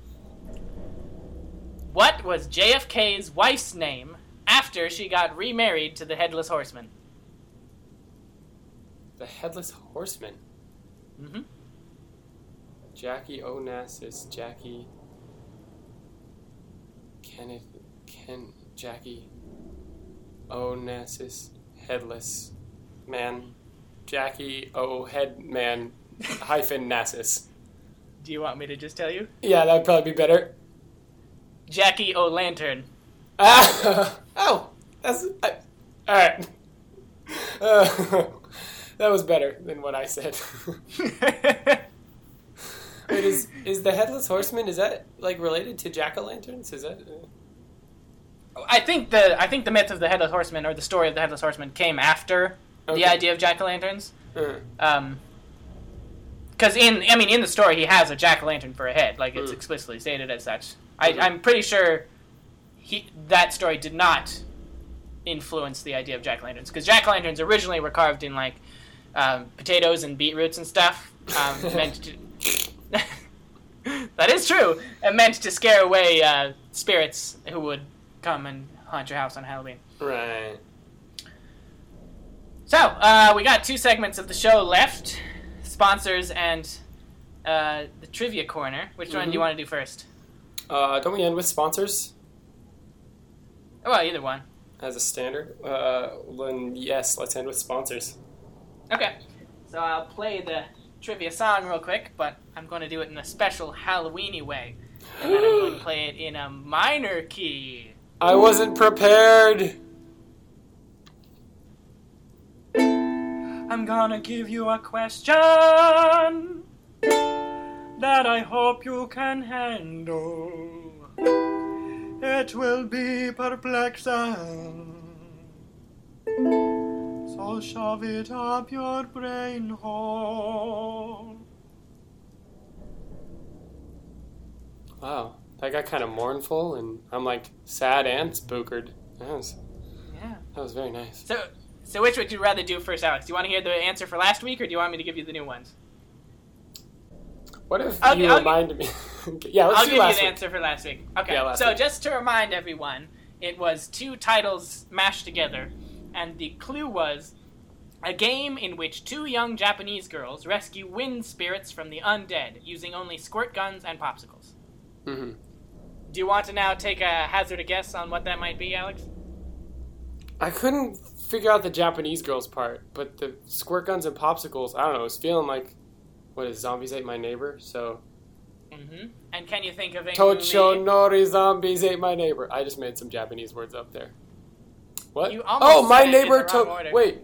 What was JFK's wife's name after she got remarried to the Headless Horseman?
The Headless Horseman.
Mm hmm.
Jackie Onassis. Jackie. Kenneth. Ken. Jackie. Onassis. Headless. Man. Jackie O. Head Man. <laughs> hyphen Nassus.
Do you want me to just tell you?
Yeah, that'd probably be better.
Jackie O'Lantern.
Ah, <laughs> oh, that's I, all right. <laughs> Uh, that was better than what I said. Wait, is is the headless horseman? Is that like related to jack o' lanterns? Is that? uh,
I think the I think the myth of the headless horseman or the story of the headless horseman came after
Okay.
the idea of jack o' lanterns.
Uh,
Um, because in I mean in the story he has a jack o' lantern for a head, like it's
Mm.
explicitly stated as such. I,
Mhm.
I'm pretty sure he that story did not influence the idea of jack o' lanterns because jack o' lanterns originally were carved in like um, potatoes and beetroots and stuff, um, <laughs> meant to. <laughs> that is true. And meant to scare away uh, spirits who would come and haunt your house on Halloween.
right.
So, uh, we got two segments of the show left sponsors and uh, the trivia corner. Which one do you
Mhm.
want to do first?
Uh, don't we end with sponsors
Oh, well, either one.
as a standard? Uh, then yes, let's end with sponsors.
Okay. So, I'll play the trivia song real quick, but I'm going to do it in a special Halloweeny way. And then I'm going <gasps> to play it in a minor key.
I wasn't prepared.
I'm gonna give you a question that I hope you can handle. It will be perplexing,
So shove it up your brain hole.
Wow, that got kind of mournful, and I'm like sad and spookered. That was
Yeah.
that was very nice.
So, so which would you rather do first, Alex? Do you want to hear the answer for last week, or do you want me to give you the new ones?
What if
I'll-
you
I'll-
reminded me? <laughs> yeah, let's
I'll
do
give you the answer for last week. Okay.
Yeah, last
so
week.
just to remind everyone, it was two titles mashed together, and the clue was a game in which two young Japanese girls rescue wind spirits from the undead using only squirt guns and popsicles.
hmm
Do you want to now take a hazard a guess on what that might be, Alex?
I couldn't figure out the Japanese girls part, but the squirt guns and popsicles. I don't know. It was feeling like what is zombies ate my neighbor. So
Mm-hmm. And can you think of a
Tocho
movie?
nori zombies ate my neighbor. I just made some Japanese words up there. What?
You almost
oh, my
said it in
neighbor.
the wrong.
Wait,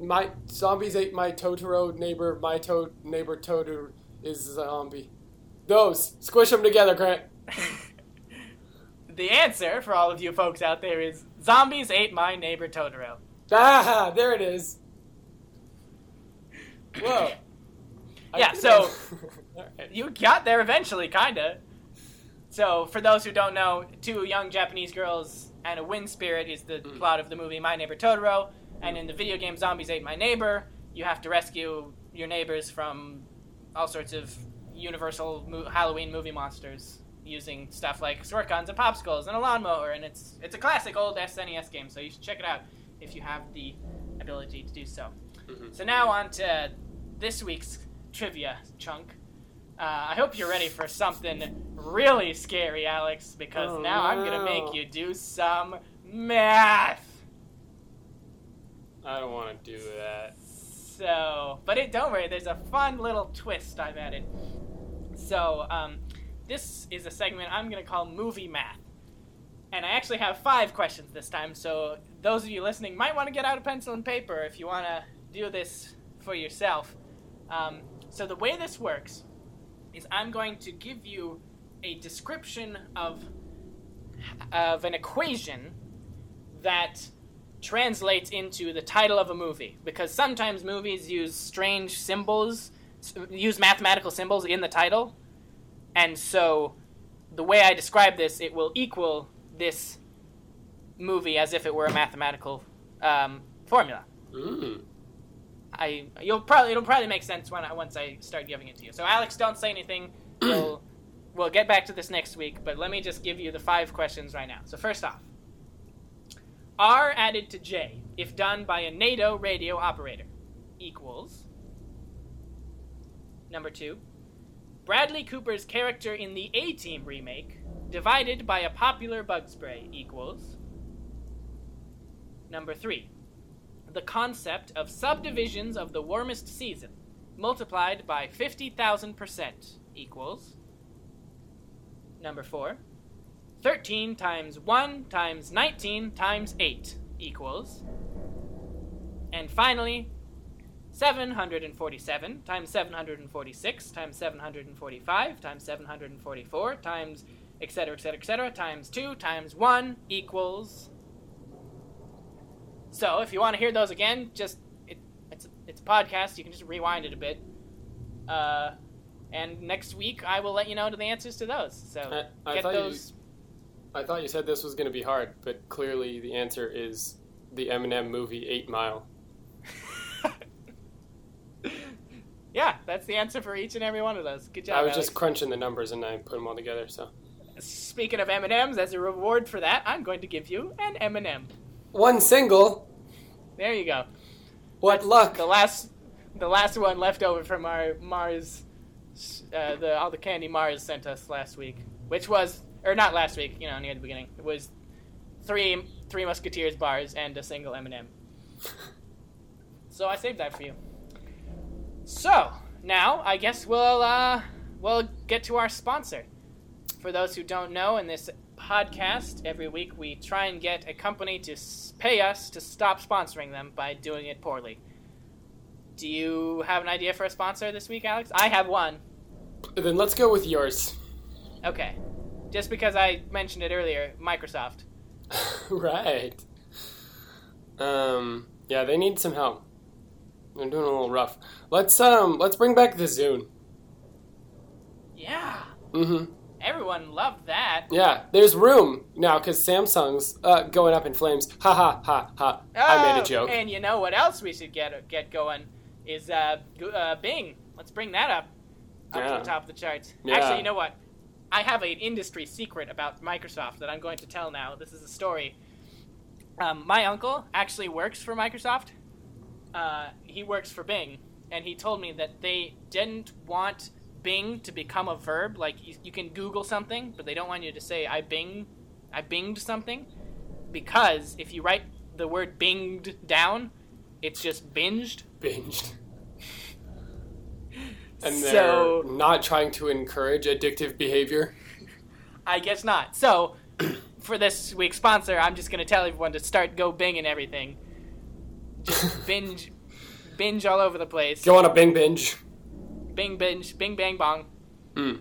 my zombies ate my Totoro neighbor. My to- neighbor Totoro is a zombie. Those squish them together, Grant. <laughs>
The answer for all of you folks out there is zombies ate my neighbor Totoro.
Ah, there it is. Whoa. <laughs>
Yeah, so-
I- <laughs> Alright.
You got there eventually, kinda. So, for those who don't know, two young Japanese girls and a wind spirit is the
Mm.
plot of the movie My Neighbor Totoro. And in the video game Zombies Ate My Neighbor, you have to rescue your neighbors from all sorts of Universal mo- Halloween movie monsters using stuff like squirt guns and popsicles and a lawnmower. And it's it's a classic old SNES game, so you should check it out if you have the ability to do so.
Mhm.
So now on to this week's trivia chunk. Uh, I hope you're ready for something really scary, Alex, because
Oh,
now I'm gonna make you do some math.
I don't want to do that.
So, but it don't worry. There's a fun little twist I've added. So, um, this is a segment I'm gonna call movie math, and I actually have five questions this time. So, those of you listening might want to get out a pencil and paper if you want to do this for yourself. Um, so, the way this works is I'm going to give you a description of of an equation that translates into the title of a movie. Because sometimes movies use strange symbols use mathematical symbols in the title. And so the way i describe this it will equal this movie as if it were a mathematical um, formula.
Mm.
I you'll probably it'll probably make sense when I, once I start giving it to you. So Alex, don't say anything. <clears throat> We'll we'll get back to this next week, but let me just give you the five questions right now. So first off, R added to J if done by a NATO radio operator equals number two. Bradley Cooper's character in the A Team remake divided by a popular bug spray equals number three the concept of subdivisions of the warmest season multiplied by 50,000% equals number 4 13 times 1 times 19 times 8 equals and finally 747 times 746 times 745 times 744 times etc etc etc times 2 times 1 equals so if you want to hear those again, just it, it's a, it's a podcast. You can just rewind it a bit. Uh, and next week I will let you know the answers to those. So
I, I
get
thought
those.
you. I thought you said this was going to be hard, but clearly the answer is the Eminem movie Eight Mile. <laughs>
yeah, that's the answer for each and every one of those. Good job.
I was
Alex.
just crunching the numbers and I put them all together. So
Speaking of M and M's, as a reward for that, I'm going to give you an M and M.
one single.
There you go.
What luck!
The last, the last one left over from our Mars, uh, the all the candy Mars sent us last week, which was or not last week, you know, near the beginning. It was three Three Musketeers bars and a single M and m So I saved that for you. So now I guess we'll uh, we'll get to our sponsor. For those who don't know, in this podcast, every week we try and get a company to pay us to stop sponsoring them by doing it poorly. Do you have an idea for a sponsor this week, Alex? I have one.
Then let's go with yours.
Okay. Just because I mentioned it earlier, Microsoft. <laughs>
right. Um, yeah, they need some help. They're doing a little rough. Let's um, let's bring back the Zune.
Yeah.
Mm-hmm.
Everyone loved that.
Yeah, there's room now because Samsung's uh, going up in flames. Ha ha ha ha. I made
Oh,
a joke.
And you know what else we should get get going is uh, uh, Bing. Let's bring that up up
Yeah.
to the top of the charts.
Yeah.
Actually, you know what? I have an industry secret about Microsoft that I'm going to tell now. This is a story. Um, my uncle actually works for Microsoft. Uh, he works for Bing, and he told me that they didn't want Bing to become a verb. Like you, you can Google something, but they don't want you to say "I Bing," "I Binged something," because if you write the word "binged" down, it's just binged.
Binged. <laughs> And they're
So-
not trying to encourage addictive behavior. <laughs>
I guess not. So, <clears throat> for this week's sponsor, I'm just going to tell everyone to start go Bing and everything. Just <laughs> binge, binge all over the place.
Go on a Bing binge.
Bing, binge, bing, bang, bong.
Hmm.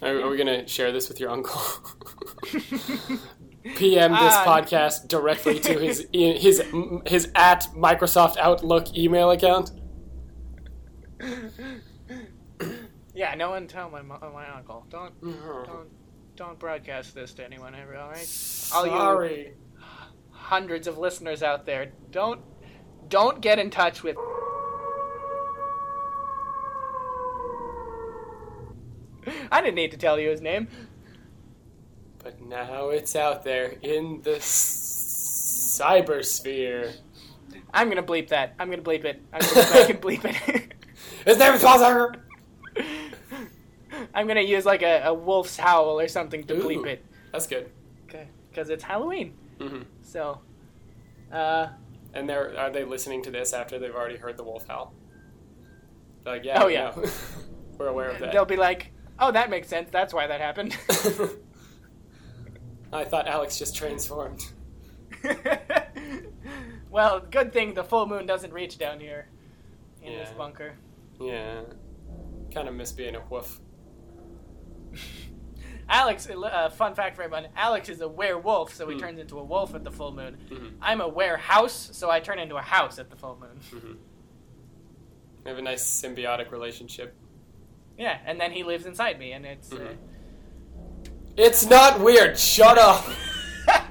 Are, are we gonna share this with your uncle? <laughs> PM this
Uh,
podcast directly to his his his at Microsoft Outlook email account.
Yeah, no one tell my mo- my uncle. Don't don't don't broadcast this to anyone ever. All right. All you-
Sorry.
Hundreds of listeners out there, don't don't get in touch with. I didn't need to tell you his name.
But now it's out there in the s- cybersphere.
I'm gonna bleep that. I'm gonna bleep it. I'm gonna I can <laughs> bleep it.
His name is Paul
I'm gonna use like a, a wolf's howl or something to bleep it.
That's good.
Okay. Because it's Halloween.
hmm
So, uh,
And they're are they listening to this after they've already heard the wolf howl? Like, yeah,
Oh, yeah.
know. <laughs> we're aware of that.
they'll be like, oh, that makes sense. That's why that happened. <laughs>
I thought Alex just transformed. <laughs>
well, good thing the full moon doesn't reach down here in this bunker.
Yeah. Kind of miss being a woof. <laughs>
Alex, uh, fun fact for everyone Alex is a werewolf, so he
Hmm.
turns into a wolf at the full moon.
Mhm.
I'm a warehouse, so I turn into a house at the full moon.
Mhm. We have a nice symbiotic relationship.
Yeah, and then he lives inside me, and it's. Uh,
It's not weird. Shut up. <laughs>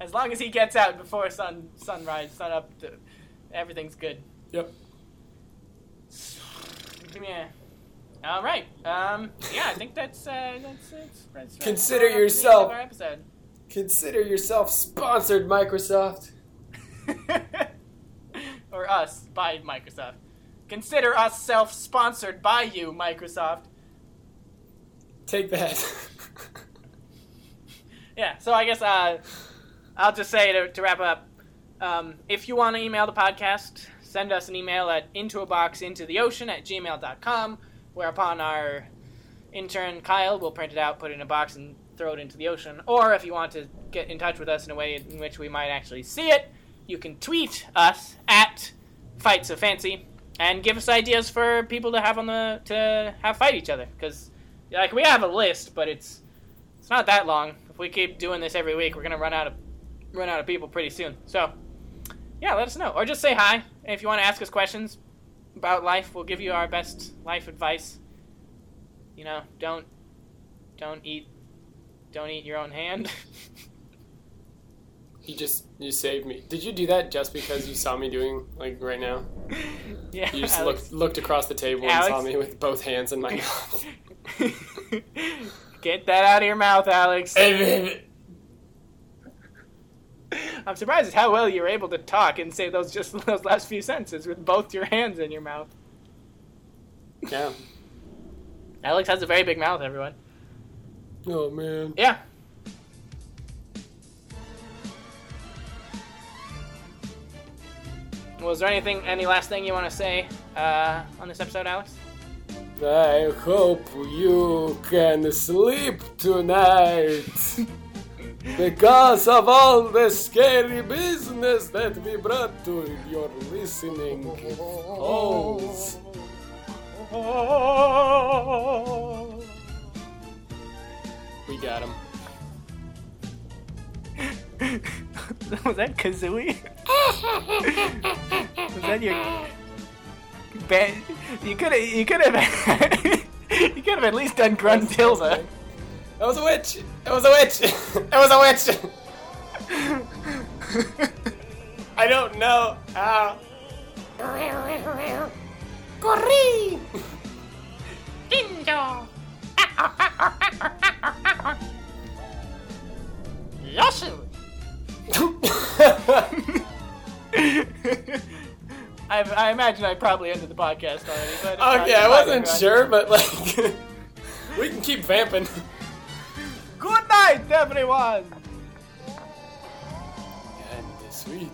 as long as he gets out before sun sunrise, sun up, everything's good.
Yep.
Yeah. All right. Um. Yeah, I think that's uh, that's, that's, that's
Consider
that's the end
yourself-
our episode.
Consider yourself sponsored, Microsoft. <laughs>
or us by Microsoft. Consider us self-sponsored by you, Microsoft.
Take that. <laughs>
Yeah, so I guess uh, I'll just say to, to wrap up, um, if you want to email the podcast, send us an email at into a box into the ocean at gmail.com, whereupon our intern Kyle will print it out, put it in a box, and throw it into the ocean. Or if you want to get in touch with us in a way in which we might actually see it, you can tweet us at Fight So Fancy and give us ideas for people to have on the to have fight each other because like we have a list, but it's it's not that long. If we keep doing this every week, we're gonna run out of run out of people pretty soon. So, yeah, let us know, or just say hi. And if you want to ask us questions about life, we'll give you our best life advice. You know, don't don't eat don't eat your own hand. <laughs>
you just you saved me. Did you do that just because you saw me doing like right now? <laughs>
yeah,
You just
Alex.
looked looked across the table and
Alex?
saw me with both hands in my <laughs> mouth. <laughs>
Get that out of your mouth, Alex. I'm surprised at how well you were able to talk and say those just those last few sentences with both your hands in your mouth.
yeah.
Alex has a very big mouth, everyone.
Oh man.
Yeah. Was there anything, any last thing you want to say uh, on this episode, Alex?
I hope you can sleep tonight. <laughs> Because of all the scary business that we brought to your listening holes. <laughs> We got him. <laughs>
Was that Kazooie? <laughs> Was that your band? You could have. <laughs> You could have. you could have at least done Gruntilda.
That was a witch. It was a witch. It was a witch. I don't know how. Corri.
Yasu. <laughs>
I, I imagine I probably ended the podcast already, but
okay, I wasn't sure, but like, <laughs> we can keep vamping.
Good night, everyone.
And sweet.